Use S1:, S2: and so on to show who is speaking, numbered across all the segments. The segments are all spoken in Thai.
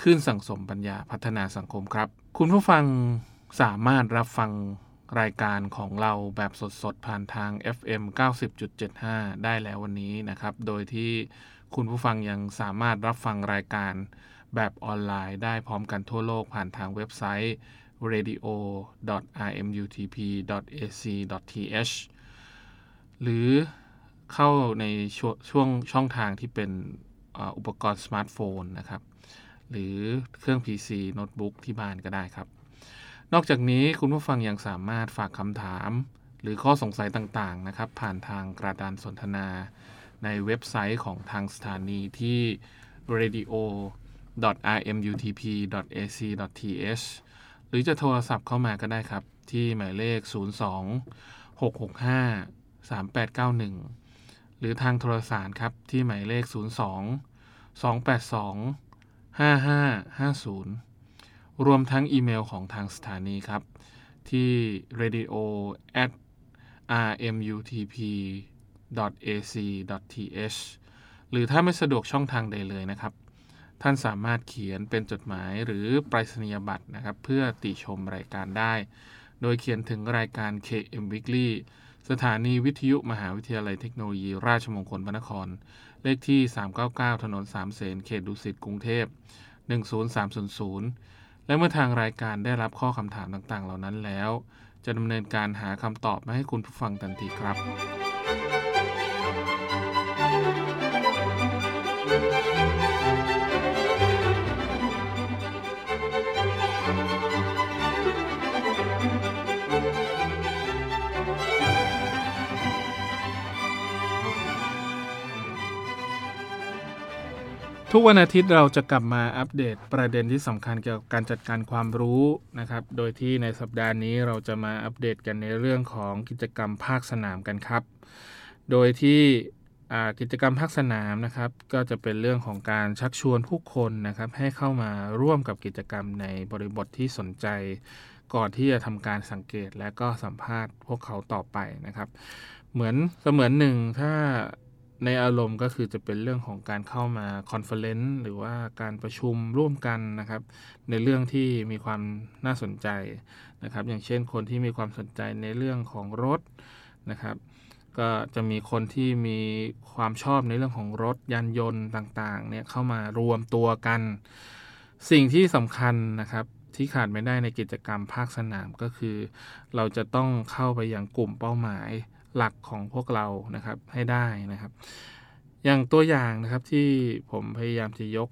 S1: คลื่นสังสมปัญญาพัฒนาสังคมครับ คุณผู้ฟังสามารถรับฟังรายการของเราแบบสดๆ ผ่านทาง FM 90.75 ได้แล้ววันนี้นะครับ โดยที่คุณผู้ฟังยังสามารถรับฟังรายการแบบออนไลน์ได้พร้อมกันทั่วโลกผ่านทางเว็บไซต์ radio.rmutp.ac.th หรือเข้าในช่วงช่องทางที่เป็นอุปกรณ์สมาร์ทโฟนนะครับ หรือเครื่อง PC โน้ตบุ๊กที่บ้านก็ได้ครับ นอกจากนี้คุณผู้ฟังยังสามารถฝากคำถาม หรือข้อสงสัยต่างๆนะครับ ผ่านทางกระดานสนทนา ในเว็บไซต์ของทางสถานีที่ radio.rmutp.ac.th หรือจะโทรศัพท์เข้ามาก็ได้ครับ ที่หมายเลข 02 665 3891 หรือทางโทรสารครับ ที่หมายเลข 02 282 5550 รวมทั้งอีเมลของทางสถานีครับ ที่ radio at rmutp ac th หรือถ้าไม่สะดวกช่องทางใดเลยนะครับ ท่านสามารถเขียนเป็นจดหมายหรือไปรษณียบัตรนะครับ เพื่อติชมรายการได้ โดยเขียนถึงรายการ KM Weekly สถานีวิทยุมหาวิทยาลัยเทคโนโลยี ราชมงคลพระนคร เลขที่ 399 ถนนสามเสนเขตดุสิตกรุงเทพ 10300 และเมื่อทางรายการได้รับข้อคำถามต่างๆ เหล่านั้นแล้ว จะดำเนินการหาคำตอบมาให้คุณผู้ฟังทันทีครับ ทุกวันอาทิตย์เราจะกลับมาอัปเดตประเด็นที่สำคัญเกี่ยวกับการจัดการความรู้นะครับ โดยที่ในสัปดาห์นี้เราจะมาอัปเดตกันในเรื่องของกิจกรรมภาคสนามกันครับ โดยที่กิจกรรมภาคสนามนะครับ ก็จะเป็นเรื่องของการชักชวนผู้คนนะครับ ให้เข้ามาร่วมกับกิจกรรมในบริบทที่สนใจ ก่อนที่จะทำการสังเกตและก็สัมภาษณ์พวกเขาต่อไปนะครับ เหมือนเสมือนหนึ่งถ้า ในอารมณ์ก็คือจะเป็นเรื่องของการเข้ามา conference หรือว่าการประชุมร่วมกันนะครับ ในเรื่องที่มีความน่าสนใจนะครับ อย่างเช่นคนที่มีความสนใจในเรื่องของรถนะครับ ก็จะมีคนที่มีความชอบในเรื่องของรถยานยนต์ต่างๆเนี่ยเข้ามารวมตัวกัน สิ่งที่สำคัญนะครับที่ขาดไม่ได้ในกิจกรรมภาคสนามก็คือ เราจะต้องเข้าไปอยังกลุ่มเป้าหมาย หลักของพวกเรานะครับให้ได้นะครับ อย่างตัวอย่างนะครับที่ผมพยายามจะยก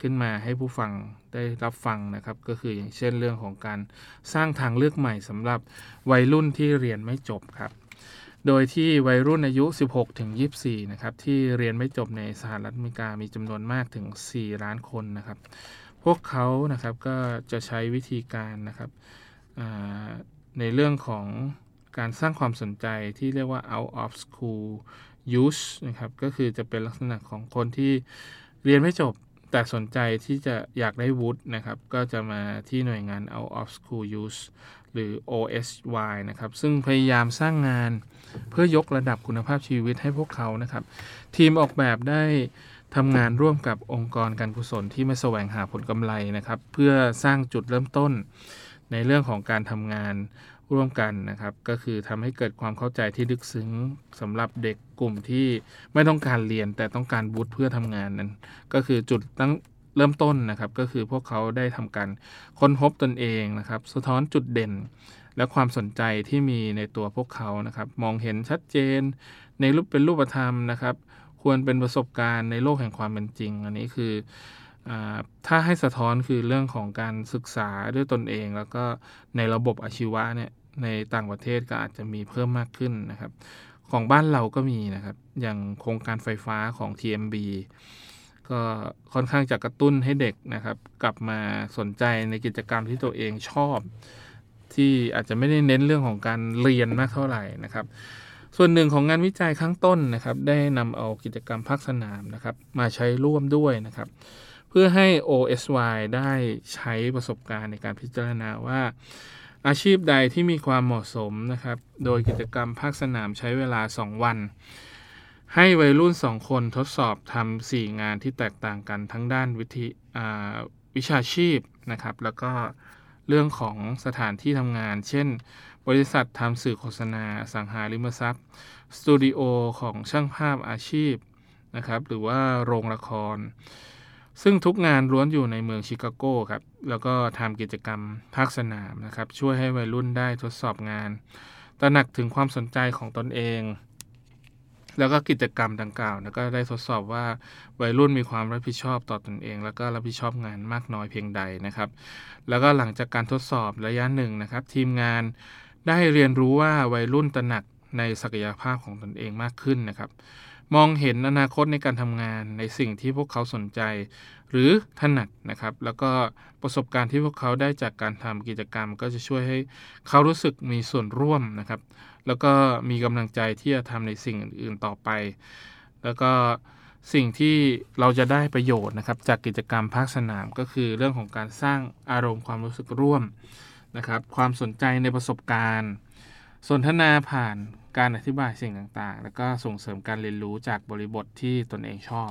S1: ขึ้นมาให้ผู้ฟังได้รับฟังนะครับ ก็คืออย่างเช่นเรื่องของการสร้างทางเลือกใหม่สำหรับวัยรุ่นที่เรียนไม่จบครับ โดยที่วัยรุ่นอายุ 16ถึง24 นะครับ ที่เรียนไม่จบในสหรัฐอเมริกามีจำนวนมากถึง 4 ล้านคนนะครับ พวกเขานะครับก็จะใช้วิธีการนะครับในเรื่องของ การสร้างความสนใจที่เรียกว่า out of school use นะครับ ก็คือจะเป็นลักษณะของคนที่เรียนไม่จบแต่สนใจที่จะอยากได้วุฒินะครับ ก็จะมาที่หน่วยงาน out of school use หรือ OSY นะครับ ซึ่งพยายามสร้างงานเพื่อยกระดับคุณภาพชีวิตให้พวกเขานะครับ ทีมออกแบบได้ทำงานร่วมกับองค์กรการกุศลที่ไม่แสวงหาผลกำไรนะครับ เพื่อสร้างจุดเริ่มต้นในเรื่องของการทำงาน ร่วมกันนะครับ ก็คือทำให้เกิดความเข้าใจที่ลึกซึ้งสำหรับเด็กกลุ่มที่ไม่ต้องการเรียนแต่ต้องการบุตเพื่อทำงานนั้น ก็คือจุดตั้งเริ่มต้นนะครับ ก็คือพวกเขาได้ทำการค้นพบตนเองนะครับ สะท้อนจุดเด่น และความสนใจที่มีในตัวพวกเขานะครับ มองเห็นชัดเจน ในรูปเป็นรูปธรรมนะครับ ควรเป็นประสบการณ์ในโลกแห่งความเป็นจริง อันนี้คือ ถ้าให้สะท้อนคือเรื่องของการศึกษาด้วยตนเอง แล้วก็ในระบบอาชีวะเนี่ยในต่างประเทศก็อาจจะมีเพิ่มมากขึ้นนะครับ ของบ้านเราก็มีนะครับ อย่างโครงการไฟฟ้าของ TMB ก็ค่อนข้างจะกระตุ้นให้เด็กนะครับ กลับมาสนใจในกิจกรรมที่ตัวเองชอบ ที่อาจจะไม่ได้เน้นเรื่องของการเรียนมากเท่าไหร่นะครับ ส่วนหนึ่งของงานวิจัยครั้งต้นนะครับ ได้นำเอากิจกรรมภาคสนามนะครับ มาใช้ร่วมด้วยนะครับ เพื่อให้ OSY ได้ใช้ประสบการณ์ในการพิจารณาว่า อาชีพใดที่มีความเหมาะสมนะครับ โดยกิจกรรมภาคสนามใช้เวลา 2 วัน ให้วัยรุ่น 2 คนทดสอบทำ4 งานที่แตกต่างกันทั้งด้านวิธีวิชาชีพนะครับ แล้วก็เรื่องของสถานที่ทำงาน เช่น บริษัททำสื่อโฆษณา สังหาริมทรัพย์ สตูดิโอของช่างภาพอาชีพนะครับ หรือว่าโรงละคร ซึ่งทุกงานล้วนอยู่ในเมืองชิคาโกครับ แล้วก็ทำกิจกรรมภาคสนามนะครับ ช่วยให้วัยรุ่นได้ทดสอบงาน ตระหนักถึงความสนใจของตนเอง แล้วก็กิจกรรมดังกล่าวแล้วก็ได้ทดสอบว่าวัยรุ่นมีความรับผิดชอบต่อตอนเอง แล้วก็รับผิดชอบงานมากน้อยเพียงใดนะครับ แล้วก็หลังจากการทดสอบระยะหนึ่งนะครับ ทีมงานได้เรียนรู้ว่าวัยรุ่นตระหนักในศักยภาพของตนเองมากขึ้นนะครับ มองเห็นอนาคตในการทำงานในสิ่งที่พวกเขาสนใจ หรือถนัดนะครับ แล้วก็ประสบการณ์ที่พวกเขาได้จากการทำกิจกรรม ก็จะช่วยให้เขารู้สึกมีส่วนร่วมนะครับ แล้วก็มีกำลังใจที่จะทำในสิ่งอื่นๆต่อไป แล้วก็สิ่งที่เราจะได้ประโยชน์นะครับ จากกิจกรรมภาคสนามก็คือเรื่องของการสร้างอารมณ์ความรู้สึกร่วมนะครับ ความสนใจในประสบการณ์ สนทนาผ่านการอธิบายสิ่งต่างๆ แล้วก็ส่งเสริมการเรียนรู้จากบริบทที่ตนเองชอบ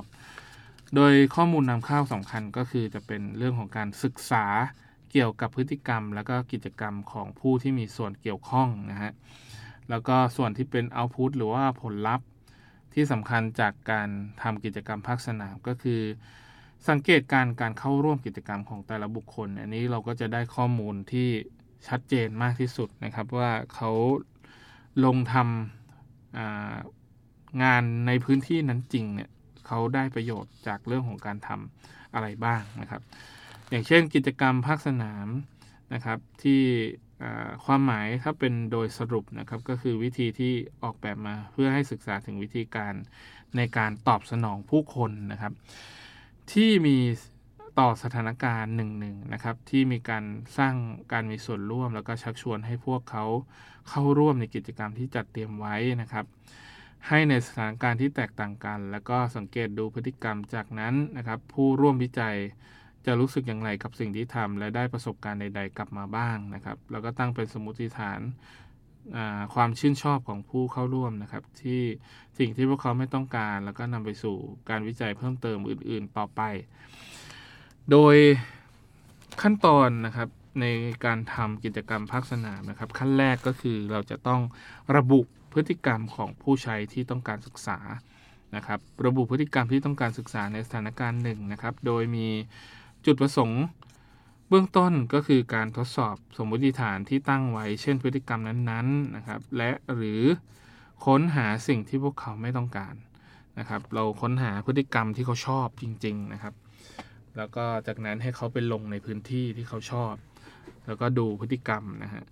S1: โดยข้อมูลนำเข้าสำคัญก็คือจะเป็นเรื่องของการศึกษาเกี่ยวกับพฤติกรรม แล้วก็กิจกรรมของผู้ที่มีส่วนเกี่ยวข้องนะฮะ แล้วก็ส่วนที่เป็นเอาพุตหรือว่าผลลัพธ์ที่สำคัญจากการทำกิจกรรมภาคสนามก็คือ สังเกตการการเข้าร่วมกิจกรรมของแต่ละบุคคล อันนี้เราก็จะได้ข้อมูลที่ ชัดเจนมากที่สุดนะครับว่าเขาลงทำงานในพื้นที่นั้นจริงเนี่ยเขาได้ประโยชน์จากเรื่องของการทำอะไรบ้างนะครับ อย่างเช่นกิจกรรมภาคสนามนะครับที่ความหมายถ้าเป็นโดยสรุปนะครับก็คือวิธีที่ออกแบบมาเพื่อให้ศึกษาถึงวิธีการในการตอบสนองผู้คนนะครับ ที่มี ต่อสถานการณ์หนึ่งหนึ่งนะครับ ที่มีการสร้างการมีส่วนร่วม แล้วก็ชักชวนให้พวกเขาเข้าร่วมในกิจกรรมที่จัดเตรียมไว้นะครับ ให้ในสถานการณ์ที่แตกต่างกัน แล้วก็สังเกตดูพฤติกรรมจากนั้นนะครับ ผู้ร่วมวิจัยจะรู้สึกอย่างไรกับสิ่งที่ทำและได้ประสบการณ์ใด ๆ กลับมาบ้างนะครับ แล้วก็ตั้งเป็นสมมติฐานความชื่นชอบของผู้เข้าร่วมนะครับ ที่สิ่งที่พวกเขาไม่ต้องการ แล้วก็นำไปสู่การวิจัยเพิ่มเติมอื่น ๆ ต่อไป โดยขั้นตอนนะครับในการทำกิจกรรมภาคสนามนะครับ ขั้นแรกก็คือเราจะต้องระบุพฤติกรรมของผู้ใช้ที่ต้องการศึกษานะครับ ระบุพฤติกรรมที่ต้องการศึกษาในสถานการณ์หนึ่งนะครับ โดยมีจุดประสงค์เบื้องต้นก็คือการทดสอบสมมติฐานที่ตั้งไว้ เช่น พฤติกรรมนั้นๆนะครับ และหรือค้นหาสิ่งที่พวกเขาไม่ต้องการนะครับ เราค้นหาพฤติกรรมที่เขาชอบจริง ๆ นะครับ แล้วก็จากนั้นให้เขาไปลงในพื้นที่ที่เขาชอบ แล้วก็ดูพฤติกรรมนะฮะ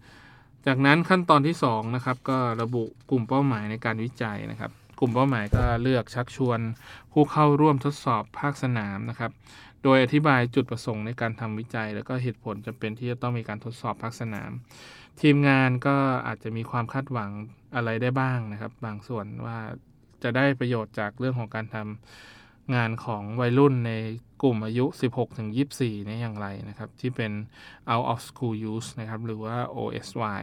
S1: จากนั้นขั้นตอนที่2นะครับก็ระบุกลุ่มเป้าหมายในการวิจัยนะครับ กลุ่มเป้าหมายก็เลือกชักชวน ผู้เข้าร่วมทดสอบภาคสนามนะครับ โดยอธิบายจุดประสงค์ในการทำวิจัย แล้วก็เหตุผลจำเป็นที่จะต้องมีการทดสอบภาคสนาม ทีมงานก็อาจจะมีความคาดหวังอะไรได้บ้างนะครับ บางส่วนว่าจะได้ประโยชน์จากเรื่องของการทำ งานของวัยรุ่นในกลุ่มอายุ 16ถึง24นี่อย่างไรนะครับ ที่เป็น out of school use นะครับ หรือว่า OSY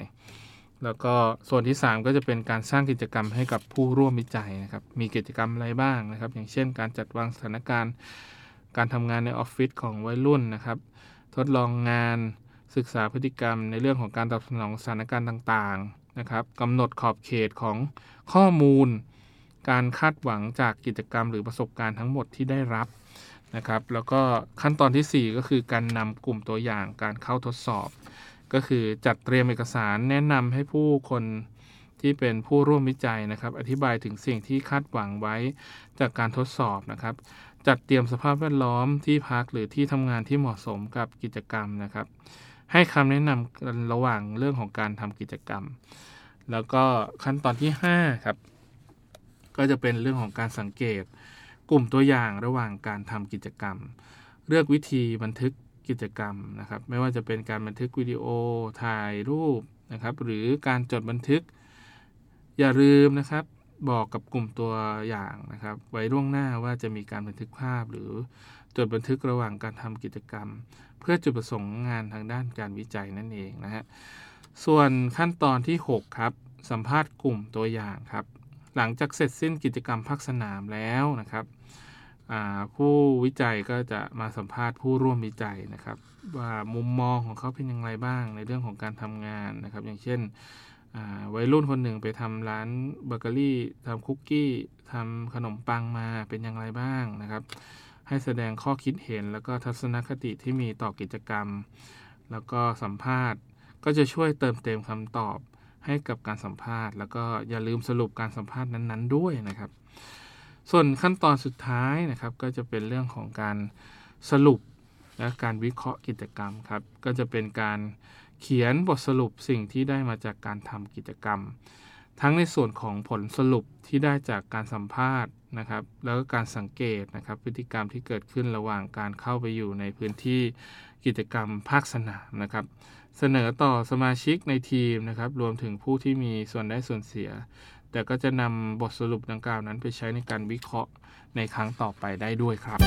S1: แล้วก็ส่วนที่ 3 ก็จะเป็นการสร้างกิจกรรมให้กับผู้ร่วมวิจัยนะครับ มีกิจกรรมอะไรบ้างนะครับ อย่างเช่นการจัดวางสถานการณ์ การทำงานในออฟฟิศของวัยรุ่นนะครับ ทดลองงานศึกษาพฤติกรรมในเรื่องของการตอบสนองสถานการณ์ต่างๆนะครับกำหนดขอบเขตของข้อมูล การคาดหวังจากกิจกรรมหรือประสบการณ์ทั้งหมดที่ได้รับนะครับ แล้วก็ขั้นตอนที่ 4 ก็คือการนำกลุ่มตัวอย่างการเข้าทดสอบ ก็คือจัดเตรียมเอกสารแนะนำให้ผู้คนที่เป็นผู้ร่วมวิจัยนะครับ อธิบายถึงสิ่งที่คาดหวังไว้จากการทดสอบนะครับ จัดเตรียมสภาพแวดล้อมที่พักหรือที่ทำงานที่เหมาะสมกับกิจกรรมนะครับ ให้คำแนะนำระหว่างเรื่องของการทำกิจกรรม แล้วก็ขั้นตอนที่5ครับ ก็จะเป็นเรื่องของการสังเกต กลุ่มตัวอย่างระหว่างการทำกิจกรรม เลือกวิธีบันทึกกิจกรรมนะครับ ไม่ว่าจะเป็นการบันทึกวิดีโอถ่ายรูปนะครับ หรือการจดบันทึก อย่าลืมนะครับ บอกกับกลุ่มตัวอย่างนะครับ ไว้ล่วงหน้าว่าจะมีการบันทึกภาพ หรือจดบันทึกระหว่างการทำกิจกรรม เพื่อจุดประสงค์งานทางด้านการวิจัยนั่นเองนะฮะส่วนขั้นตอนที่ 6 ครับ สัมภาษณ์กลุ่มตัวอย่างครับ หลังจากเสร็จสิ้นกิจกรรมภาคสนามแล้วนะครับผู้วิจัยก็จะมาสัมภาษณ์ผู้ร่วมวิจัยนะครับ ว่ามุมมองของเขาเป็นอย่างไรบ้างในเรื่องของการทำงานนะครับ อย่างเช่นวัยรุ่นคนหนึ่งไปทำร้านเบเกอรี่ทำคุกกี้ทำขนมปังมาเป็นอย่างไรบ้างนะครับ ให้แสดงข้อคิดเห็นแล้วก็ทัศนคติที่มีต่อกิจกรรม แล้วก็สัมภาษณ์ก็จะช่วยเติมเต็มคำตอบ ให้กับการสัมภาษณ์ แล้วก็อย่าลืมสรุปการสัมภาษณ์นั้นๆ ด้วยนะครับ ส่วนขั้นตอนสุดท้ายนะครับ ก็จะเป็นเรื่องของการสรุปและการวิเคราะห์กิจกรรมครับ ก็จะเป็นการเขียนบทสรุปสิ่งที่ได้มาจากการทำกิจกรรม ทั้งในส่วนของผลสรุปที่ได้จากการสัมภาษณ์นะครับ แล้วก็การสังเกตนะครับ พฤติกรรมที่เกิดขึ้นระหว่างการเข้าไปอยู่ในพื้นที่กิจกรรมภาคสนามนะครับ เสนอต่อสมาชิกในทีมนะครับ รวมถึงผู้ที่มีส่วนได้ส่วนเสีย แต่ก็จะนำบทสรุปดังกล่าวนั้นไปใช้ในการวิเคราะห์ในครั้งต่อไปได้ด้วยครับ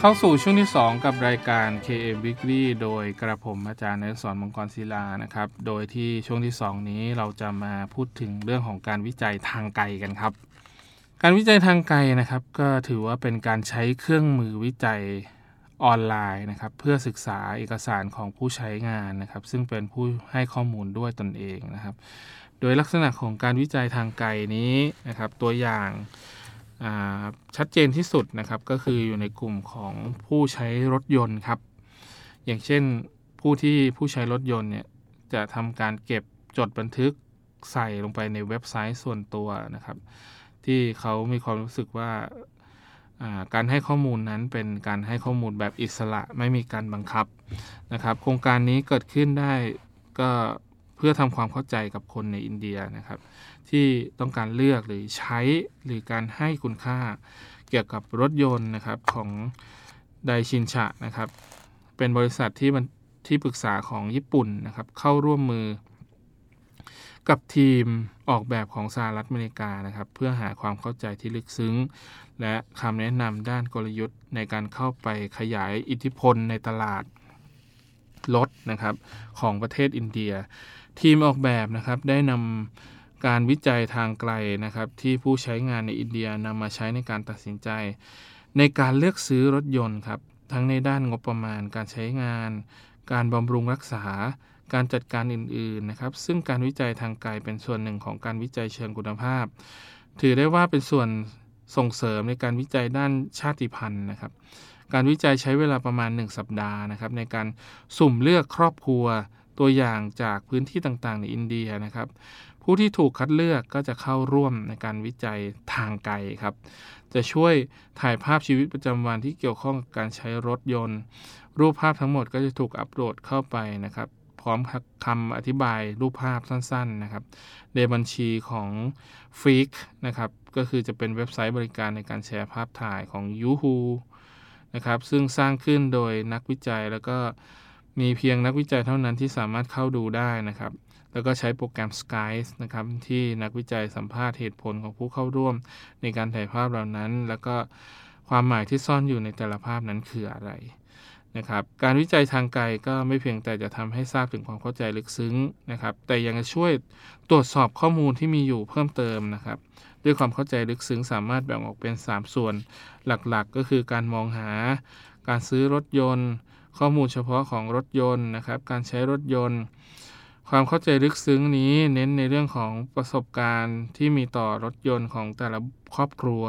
S1: เข้าสู่ช่วงที่ 2 กับรายการ KM Weekly โดยกระผมอาจารย์นสอนมังกรศิลานะครับ โดยที่ช่วงที่ 2 นี้เราจะมาพูดถึงเรื่องของการวิจัยทางไกลกันครับ การวิจัยทางไกลนะครับ ก็ถือว่าเป็นการใช้เครื่องมือวิจัยออนไลน์นะครับ เพื่อศึกษาเอกสารของผู้ใช้งานนะครับ ซึ่งเป็นผู้ให้ข้อมูลด้วยตนเองนะครับ โดยลักษณะของการวิจัยทางไกลนี้นะครับ ตัวอย่าง ชัดเจนที่สุดนะครับก็คืออยู่ในกลุ่มของผู้ใช้รถยนต์ครับ อย่างเช่นผู้ที่ผู้ใช้รถยนต์เนี่ยจะทำการเก็บจดบันทึกใส่ลงไปในเว็บไซต์ส่วนตัวนะครับ ที่เขามีความรู้สึกว่าการให้ข้อมูลนั้นเป็นการให้ข้อมูลแบบอิสระไม่มีการบังคับนะครับ โครงการนี้เกิดขึ้นได้ก็ เพื่อทำความเข้าใจกับคนในอินเดียนะครับ ที่ต้องการเลือกหรือใช้หรือการให้คุณค่าเกี่ยวกับรถยนต์นะครับของไดชินชะนะครับ เป็นบริษัทที่มันที่ปรึกษาของญี่ปุ่นนะครับ เข้าร่วมมือ กับทีมออกแบบของสหรัฐอเมริกานะครับ เพื่อหาความเข้าใจที่ลึกซึ้ง และคำแนะนำด้านกลยุทธ์ในการเข้าไปขยายอิทธิพลในตลาดรถนะครับของประเทศอินเดีย ทีมออกแบบนะครับได้นำการวิจัยทางไกลนะครับที่ผู้ใช้งานในอินเดียนำมาใช้ในการตัดสินใจ ในการเลือกซื้อรถยนต์ครับทั้งในด้านงบประมาณการใช้งาน การบำรุงรักษา การจัดการอื่นๆนะครับซึ่งการวิจัยทางไกลเป็นส่วนหนึ่งของการวิจัยเชิงคุณภาพ ถือได้ว่าเป็นส่วนส่งเสริมในการวิจัยด้านชาติพันธุ์นะครับ การวิจัยใช้เวลาประมาณ 1 สัปดาห์นะครับในการสุ่มเลือกครอบครัว ตัวอย่างจากพื้นที่ต่างๆ ในอินเดียนะครับ ผู้ที่ถูกคัดเลือกก็จะเข้าร่วมในการวิจัยทางไกลครับ จะช่วยถ่ายภาพชีวิตประจำวันที่เกี่ยวข้องกับการใช้รถยนต์ รูปภาพทั้งหมดก็จะถูกอัปโหลดเข้าไปนะครับพร้อมคำอธิบายรูปภาพสั้นๆนะครับในบัญชีของ f e e k นะครับก็คือจะเป็นเว็บไซต์บริการในการแชร์ภาพถ่ายของ Yahoo นะครับซึ่งสร้างขึ้นโดยนักวิจัยแล้วก็ มีเพียงนักวิจัยเท่านั้นที่สามารถเข้าดูได้นะครับ แล้วก็ใช้โปรแกรม Skype นะครับ ที่นักวิจัยสัมภาษณ์เหตุผลของผู้เข้าร่วม ในการถ่ายภาพเหล่านั้น แล้วก็ความหมายที่ซ่อนอยู่ในแต่ละภาพนั้นคืออะไรนะครับ การวิจัยทางไกลก็ไม่เพียงแต่จะทำให้ทราบถึงความเข้าใจลึกซึ้งนะครับ แต่ยังจะช่วยตรวจสอบข้อมูลที่มีอยู่เพิ่มเติมนะครับ ด้วยความเข้าใจลึกซึ้งสามารถแบ่งออกเป็น 3 ส่วนหลักๆก็คือการมองหา การซื้อรถยนต์ ข้อมูลเฉพาะของรถยนต์นะครับ การใช้รถยนต์ ความเข้าใจลึกซึ้งนี้เน้นในเรื่องของประสบการณ์ที่มีต่อรถยนต์ของแต่ละครอบครัว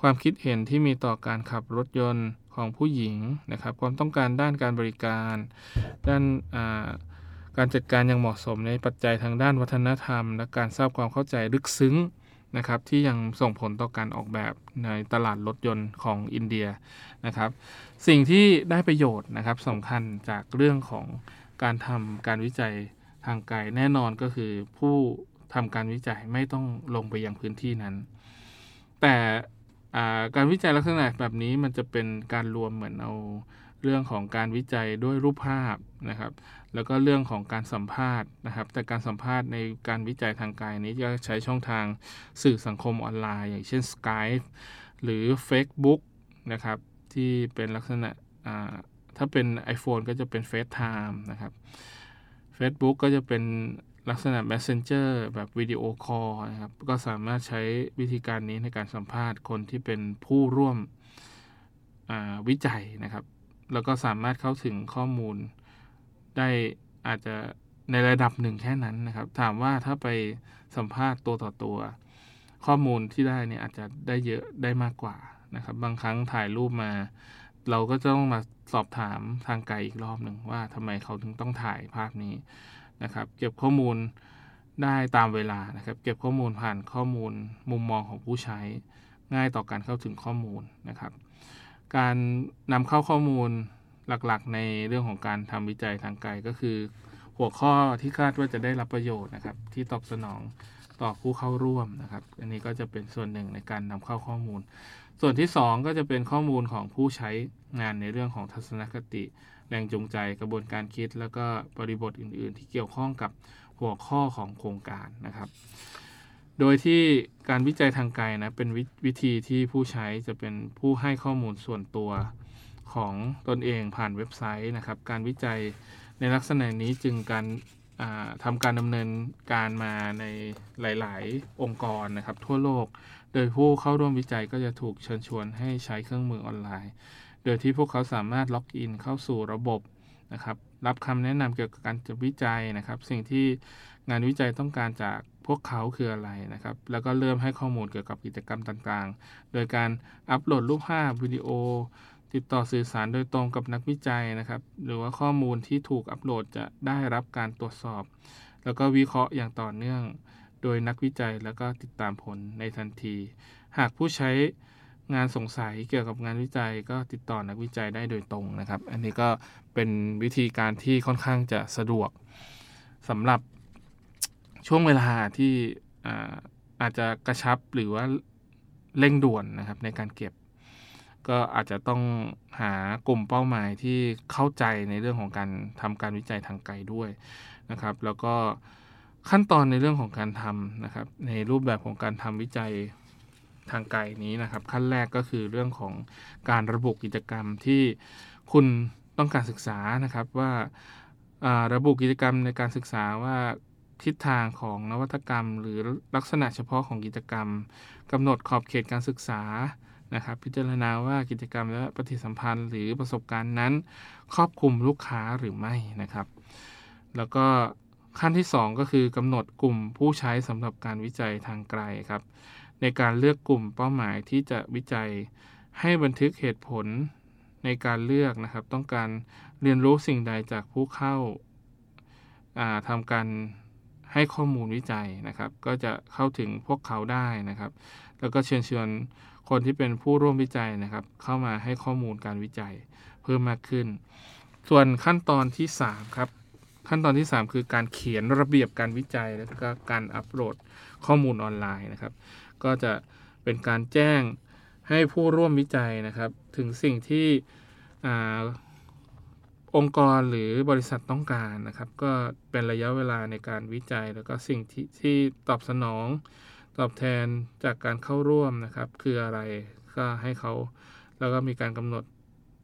S1: ความคิดเห็นที่มีต่อการขับรถยนต์ของผู้หญิงนะครับ ความต้องการด้านการบริการ ด้านการจัดการอย่างเหมาะสมในปัจจัยทางด้านวัฒนธรรม และการทราบความเข้าใจลึกซึ้ง นะครับที่ยังส่งผลต่อการออกแบบในตลาดรถยนต์ของอินเดียนะครับสิ่งที่ได้ประโยชน์นะครับสำคัญจากเรื่องของการทำการวิจัยทางไกลแน่นอนก็คือผู้ทำการวิจัยไม่ต้องลงไปยังพื้นที่นั้น แต่การวิจัยลักษณะแบบนี้มันจะเป็นการรวมเหมือนเอา เรื่องของการวิจัยด้วยรูปภาพนะครับ แล้วก็เรื่องของการสัมภาษณ์นะครับ แต่การสัมภาษณ์ในการวิจัยทางกายนี้จะใช้ช่องทางสื่อสังคมออนไลน์ อย่างเช่น Skype หรือ Facebook นะครับ ที่เป็นลักษณะถ้าเป็น iPhone ก็จะเป็น FaceTime นะครับ Facebook ก็จะเป็นลักษณะ Messenger แบบวิดีโอคอลนะครับ ก็สามารถใช้วิธีการนี้ในการสัมภาษณ์คนที่เป็นผู้ร่วมวิจัยนะครับ แล้วก็สามารถเข้าถึงข้อมูลได้อาจจะในระดับหนึ่งแค่นั้นนะครับ ถามว่าถ้าไปสัมภาษณ์ตัวต่อตัว ข้อมูลที่ได้เนี่ยอาจจะได้เยอะได้มากกว่านะครับ บางครั้งถ่ายรูปมา เราก็จะต้องมาสอบถามทางไกลอีกรอบหนึ่งว่าทำไมเขาถึงต้องถ่ายภาพนี้นะครับ เก็บข้อมูลได้ตามเวลานะครับ เก็บข้อมูลผ่านข้อมูลมุมมองของผู้ใช้ ง่ายต่อการเข้าถึงข้อมูลนะครับ การนำเข้าข้อมูลหลักๆ ในเรื่องของการทำวิจัยทางไกลก็คือ หัวข้อที่คาดว่าจะได้รับประโยชน์นะครับ ที่ตอบสนองต่อผู้เข้าร่วมนะครับ อันนี้ก็จะเป็นส่วนหนึ่งในการนำเข้าข้อมูล ส่วนที่ 2 ก็จะเป็นข้อมูลของผู้ใช้งานในเรื่องของทัศนคติ แรงจูงใจกระบวนการคิด แล้วก็บริบทอื่น ๆ ที่เกี่ยวข้องกับหัวข้อของโครงการนะครับ โดยที่การวิจัยทางไกลนะเป็นววิธีที่ผู้ใช้จะเป็นผู้ให้ข้อมูลส่วนตัวของตนเองผ่านเว็บไซต์นะครับ การวิจัยในลักษณะนี้จึงการทำการดำเนินการมาในหลาย ๆ องค์กรนะครับ ทั่วโลก โดยผู้เข้าร่วมวิจัยก็จะถูกเชิญชวนให้ใช้เครื่องมือออนไลน์ โดยที่พวกเขาสามารถล็อกอินเข้าสู่ระบบนะครับ รับคำแนะนำเกี่ยวกับการจะวิจัยนะครับ สิ่งที่งานวิจัยต้องการจาก พวกเขาคืออะไรนะครับ แล้วก็เริ่มให้ข้อมูลเกี่ยวกับกิจกรรมต่างๆ โดยการอัปโหลดรูปภาพวิดีโอ ติดต่อสื่อสารโดยตรงกับนักวิจัยนะครับ หรือว่าข้อมูลที่ถูกอัปโหลดจะได้รับการตรวจสอบ แล้วก็วิเคราะห์อย่างต่อเนื่อง โดยนักวิจัยแล้วก็ติดตามผลในทันที หากผู้ใช้งานสงสัยเกี่ยวกับงานวิจัยก็ติดต่อนักวิจัยได้โดยตรงนะครับ อันนี้ก็เป็นวิธีการที่ค่อนข้างจะสะดวกสำหรับ ช่วงเวลาที่อาจจะกระชับหรือว่าเร่งด่วนนะครับในการเก็บ ก็อาจจะต้องหากลุ่มเป้าหมายที่เข้าใจในเรื่องของการทำการวิจัยทางไกลด้วยนะครับ แล้วก็ขั้นตอนในเรื่องของการทำนะครับ ในรูปแบบของการทำวิจัยทางไกลนี้นะครับ ขั้นแรกก็คือเรื่องของการระบุกิจกรรมที่คุณต้องการศึกษานะครับว่าระบุกิจกรรมในการศึกษาว่า ทิศทางของนวัตกรรม หรือลักษณะเฉพาะของกิจกรรมกำหนดขอบเขตการศึกษานะครับ พิจารณาว่ากิจกรรมและปฏิสัมพันธ์ หรือประสบการณ์นั้น ครอบคลุมลูกค้าหรือไม่นะครับ แล้วก็ขั้นที่ 2 ก็คือกำหนดกลุ่มผู้ใช้สำหรับการวิจัยทางไกลครับ ในการเลือกกลุ่มเป้าหมายที่จะวิจัยให้บันทึกเหตุผลในการเลือกนะครับ ต้องการเรียนรู้สิ่งใดจากผู้เข้าทำการ ให้ข้อมูลวิจัยนะครับ ก็จะเข้าถึงพวกเขาได้นะครับ แล้วก็เชิญชวนคนที่เป็นผู้ร่วมวิจัยนะครับ เข้ามาให้ข้อมูลการวิจัยเพิ่มมากขึ้น ส่วนขั้นตอนที่ 3 ครับ ขั้นตอนที่ 3 คือการเขียนระเบียบการวิจัย แล้วก็การอัปโหลดข้อมูลออนไลน์นะครับ ก็จะเป็นการแจ้งให้ผู้ร่วมวิจัยนะครับ ถึงสิ่งที่ องค์กรหรือบริษัทต้องการนะครับ ก็เป็นระยะเวลาในการวิจัย แล้วก็สิ่งที่ที่ตอบสนอง ตอบแทนจากการเข้าร่วมนะครับ คืออะไรก็ให้เขาแล้วก็มีการกำหนด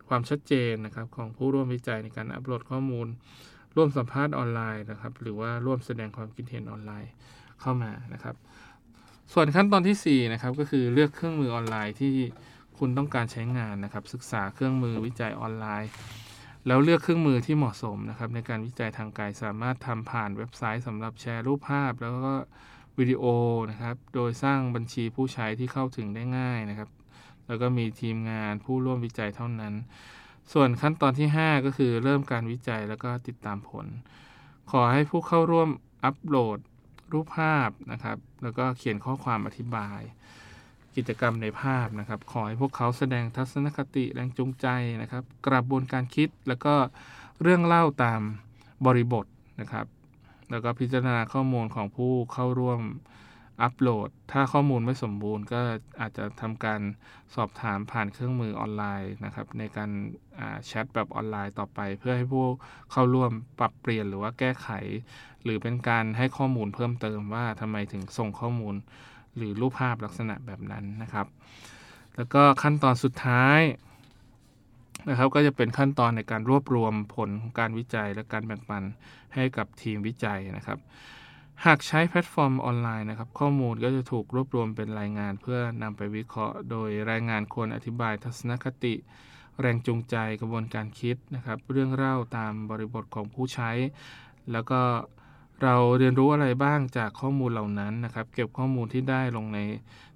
S1: ความชัดเจนนะครับของผู้ร่วมวิจัยในการอัปโหลดข้อมูล ร่วมสัมภาษณ์ออนไลน์นะครับ หรือว่าร่วมแสดงความคิดเห็นออนไลน์เข้ามานะครับ ส่วนขั้นตอนที่4นะครับก็คือเลือกเครื่องมือออนไลน์ที่คุณต้องการใช้งานนะครับ ศึกษาเครื่องมือวิจัยออนไลน์ แล้วเลือกเครื่องมือที่เหมาะสมนะครับในการวิจัยทางไกลสามารถทำผ่านเว็บไซต์สำหรับแชร์รูปภาพ แล้วก็วิดีโอนะครับโดยสร้างบัญชีผู้ใช้ที่เข้าถึงได้ง่ายนะครับ แล้วก็มีทีมงานผู้ร่วมวิจัยเท่านั้น ส่วนขั้นตอนที่ 5 ก็คือเริ่มการวิจัยแล้วก็ติดตามผล ขอให้ผู้เข้าร่วมอัปโหลดรูปภาพนะครับ แล้วก็เขียนข้อความอธิบาย กิจกรรมในภาพนะครับ ขอให้พวกเขาแสดงทัศนคติแรงจูงใจนะครับ กระบวนการคิดแล้วก็เรื่องเล่าตามบริบทนะครับ แล้วก็พิจารณาข้อมูลของผู้เข้าร่วมอัปโหลด ถ้าข้อมูลไม่สมบูรณ์ ก็อาจจะทำการสอบถามผ่านเครื่องมือออนไลน์นะครับ ในการแชทแบบออนไลน์ต่อไป เพื่อให้ผู้เข้าร่วมปรับเปลี่ยนหรือว่าแก้ไข หรือเป็นการให้ข้อมูลเพิ่มเติมว่าทำไมถึงส่งข้อมูล หรือรูปภาพลักษณะแบบนั้นนะครับ แล้วก็ขั้นตอนสุดท้ายนะครับก็จะเป็นขั้นตอนในการรวบรวมผลการวิจัยและการแบ่งปันให้กับทีมวิจัยนะครับ หากใช้แพลตฟอร์มออนไลน์นะครับ ข้อมูลก็จะถูกรวบรวมเป็นรายงาน เพื่อนำไปวิเคราะห์ โดยรายงานควรอธิบายทัศนคติ แรงจูงใจกระบวนการคิดนะครับ เรื่องเล่าตามบริบทของผู้ใช้ แล้วก็ เราเรียนรู้อะไรบ้างจากข้อมูลเหล่านั้นนะครับ เก็บข้อมูลที่ได้ลงใน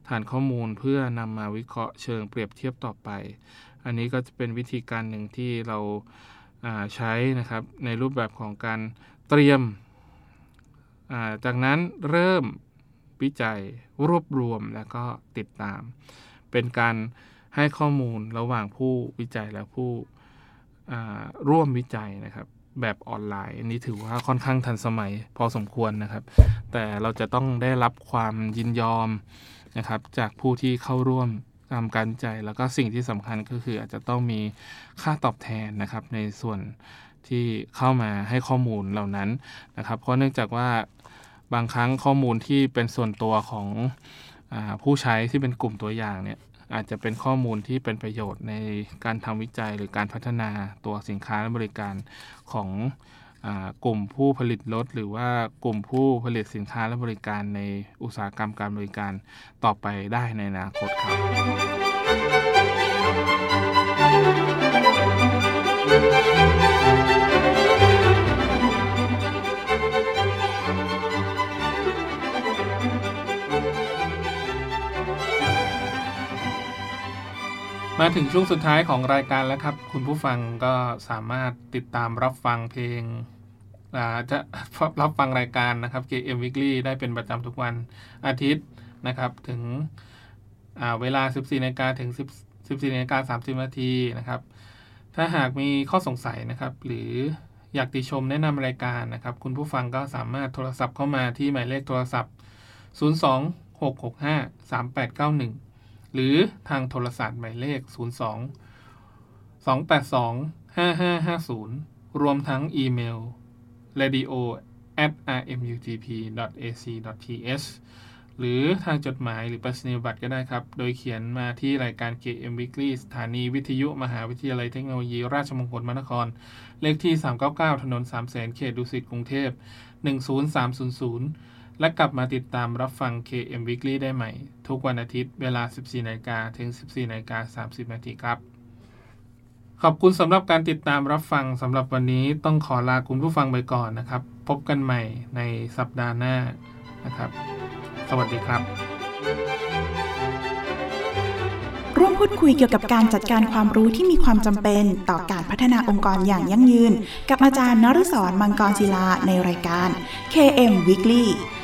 S1: ฐานข้อมูลเพื่อนำมาวิเคราะห์เชิงเปรียบเทียบต่อไป อันนี้ก็จะเป็นวิธีการหนึ่งที่เราใช้นะครับในรูปแบบของการเตรียม จากนั้นเริ่มวิจัยรวบรวมแล้วก็ติดตาม เป็นการให้ข้อมูลระหว่างผู้วิจัยและผู้ร่วมวิจัยนะครับ แบบออนไลน์ อันนี้ถือว่าค่อนข้างทันสมัยพอสมควรนะครับ แต่เราจะต้องได้รับความยินยอมนะครับจากผู้ที่เข้าร่วมทำการวิจัยแล้วก็สิ่งที่สำคัญก็คืออาจจะต้องมีค่าตอบแทนนะครับ ในส่วนที่เข้ามาให้ข้อมูลเหล่านั้นนะครับ เพราะเนื่องจากว่าบางครั้งข้อมูลที่เป็นส่วนตัวของอผู้ใช้ที่เป็นกลุ่มตัวอย่างเนี่ย อาจจะเป็นข้อมูลที่เป็นประโยชน์ในการทำวิจัยหรือการพัฒนาตัวสินค้าและบริการของกลุ่มผู้ผลิตรถหรือว่ากลุ่มผู้ผลิตสินค้าและบริการในอุตสาหกรรมการบริการต่อไปได้ในอนาคตครับ มาถึงช่วงสุดท้ายของรายการแล้วครับ คุณผู้ฟังก็สามารถติดตามรับฟังเพลงจะรับฟังรายการนะครับ KM Weekly ได้เป็นประจำทุกวันอาทิตย์นะครับ ถึงเวลา 14นาฬิกาถึง 14นาฬิกา30นาทีนะครับ ถ้าหากมีข้อสงสัยนะครับ หรืออยากติชมแนะนำรายการนะครับ คุณผู้ฟังก็สามารถโทรศัพท์เข้ามาที่หมายเลขโทรศัพท์ 026653891 หรือทางโทรศัพท์หมายเลข 02 282 5550 รวมทั้งอีเมล radio at rmutp.ac.th หรือทางจดหมายหรือประสนียบัตรก็ได้ครับ โดยเขียนมาที่รายการ KM Weekly สถานีวิทยุมหาวิทยาลัยเทคโนโลยี ราชมงคลมนคร เลขที่ 399 ถนน3 0 0 0 0เขตดุสิตกรุงเทพ 10300 และกลับมาติดตามรับฟัง KM Weekly ได้ใหม่ ทุกวันอาทิตย์เวลา 14นาฬิกาถึง 14นาฬิกา30นาทีครับ ขอบคุณสำหรับการติดตามรับฟังสำหรับวันนี้ต้องขอลาคุณผู้ฟังไปก่อนนะครับ พบกันใหม่ในสัปดาห์หน้านะครับ สวัสดีครับ
S2: ร่วมพูดคุยเกี่ยวกับการจัดการความรู้ที่มีความจำเป็นต่อการพัฒนาองค์กรอย่างยั่งยืน กับอาจารย์นฤศรมังกรศิลาในรายการ KM Weekly